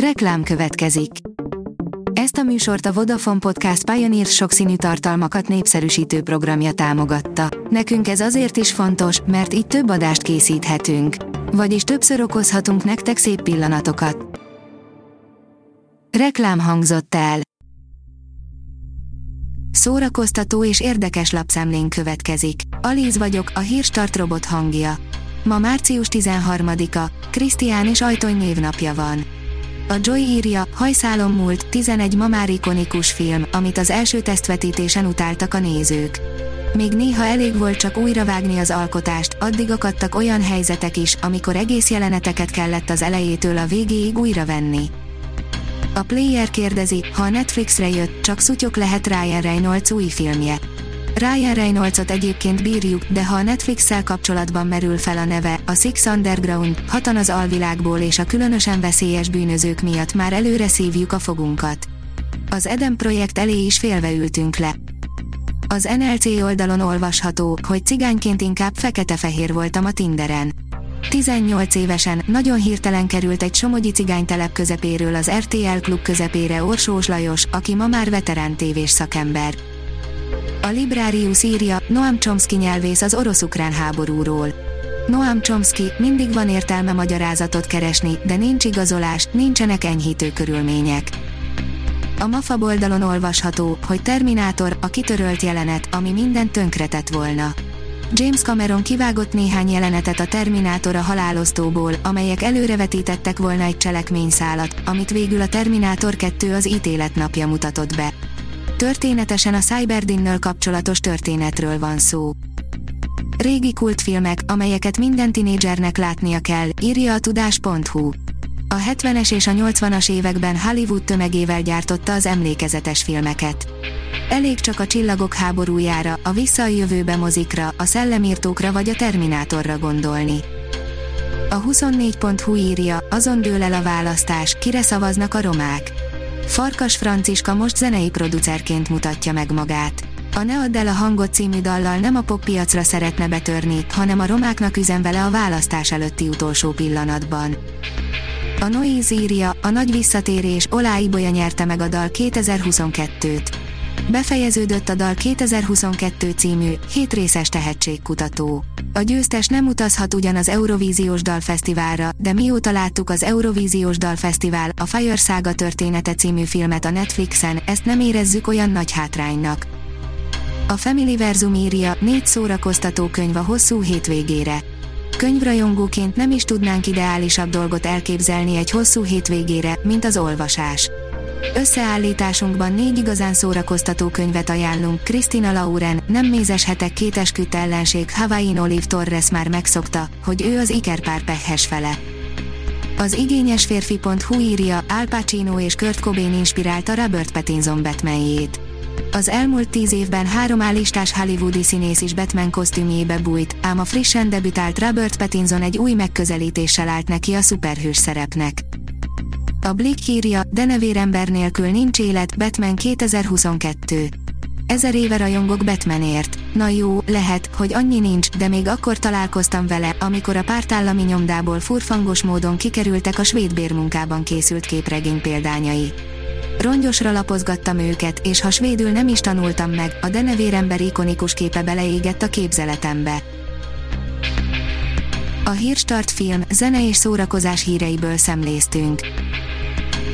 Reklám következik. Ezt a műsort a Vodafone Podcast Pioneer sokszínű tartalmakat népszerűsítő programja támogatta. Nekünk ez azért is fontos, mert így több adást készíthetünk. Vagyis többször okozhatunk nektek szép pillanatokat. Reklám hangzott el. Szórakoztató és érdekes lapszemlén következik. Alíz vagyok, a hírstart robot hangja. Ma március 13-a, Krisztián és Ajtony névnapja van. A Joy írja, hajszálon múlt, 11 ma már ikonikus film, amit az első tesztvetítésen utáltak a nézők. Még néha elég volt csak újra vágni az alkotást, addig akadtak olyan helyzetek is, amikor egész jeleneteket kellett az elejétől a végéig újra venni. A player kérdezi, ha a Netflixre jött, csak szutyok lehet Ryan Reynolds új filmje. Ryan Reynoldsot egyébként bírjuk, de ha a Netflix-szel kapcsolatban merül fel a neve, a Six Underground, hatan az alvilágból és a különösen veszélyes bűnözők miatt már előre szívjuk a fogunkat. Az Eden projekt elé is félve ültünk le. Az NLC oldalon olvasható, hogy cigányként inkább fekete-fehér voltam a Tinderen. 18 évesen, nagyon hirtelen került egy somogyi cigánytelep közepéről az RTL klub közepére Orsós Lajos, aki ma már veterán tévés szakember. A Librarius írja, Noam Chomsky nyelvész az orosz-ukrán háborúról. Noam Chomsky, mindig van értelme magyarázatot keresni, de nincs igazolás, nincsenek enyhítő körülmények. A MAFA oldalon olvasható, hogy Terminátor, a kitörölt jelenet, ami mindent tönkretett volna. James Cameron kivágott néhány jelenetet a Terminátor a halálosztóból, amelyek előrevetítettek volna egy cselekményszálat, amit végül a Terminátor 2 az ítélet napja mutatott be. Történetesen a Cyberdinnől kapcsolatos történetről van szó. Régi kultfilmek, amelyeket minden tinédzsernek látnia kell, írja a tudás.hu. A 70-es és a 80-as években Hollywood tömegével gyártotta az emlékezetes filmeket. Elég csak a Csillagok háborújára, a Vissza a jövőbe mozikra, a Szellemírtókra vagy a Terminátorra gondolni. A 24.hu írja, azon dől el a választás, kire szavaznak a romák. Farkas Franciska most zenei producerként mutatja meg magát. A Ne add el a hangot című dallal nem a poppiacra szeretne betörni, hanem a romáknak üzen a választás előtti utolsó pillanatban. A Noise írja, a nagy visszatérés, Olá Ibolya nyerte meg a dal 2022-t. Befejeződött a dal 2022 című, hétrészes tehetségkutató. A győztes nem utazhat ugyan az Eurovíziós Dalfesztiválra, de mióta láttuk az Eurovíziós Dalfesztivál, a Fire Saga története című filmet a Netflixen, ezt nem érezzük olyan nagy hátránynak. A Family Verzum írja, négy szórakoztató könyv a hosszú hétvégére. Könyvrajongóként nem is tudnánk ideálisabb dolgot elképzelni egy hosszú hétvégére, mint az olvasás. Összeállításunkban négy igazán szórakoztató könyvet ajánlunk. Krisztina Lauren, nem mézes hetek két esküdt ellenség Hawaiian Olive Torres már megszokta, hogy ő az ikerpár pekhes fele. Az igényes férfi.hu írja, Al Pacino és Kurt Cobain inspirálta Robert Pattinson Batmanjét. Az elmúlt tíz évben három állistás hollywoodi színész is Batman kosztümjébe bújt, ám a frissen debütált Robert Pattinson egy új megközelítéssel állt neki a szuperhős szerepnek. A Blick írja, nevérember nélkül nincs élet, Batman 2022. Ezer éve rajongok Batmanért. Na jó, lehet, hogy annyi nincs, de még akkor találkoztam vele, amikor a pártállami nyomdából furfangos módon kikerültek a svéd bérmunkában készült képregény példányai. Rongyosra lapozgattam őket, és ha svédül nem is tanultam meg, a denevérember ikonikus képe beleégett a képzeletembe. A Hírstart film, zene és szórakozás híreiből szemléztünk.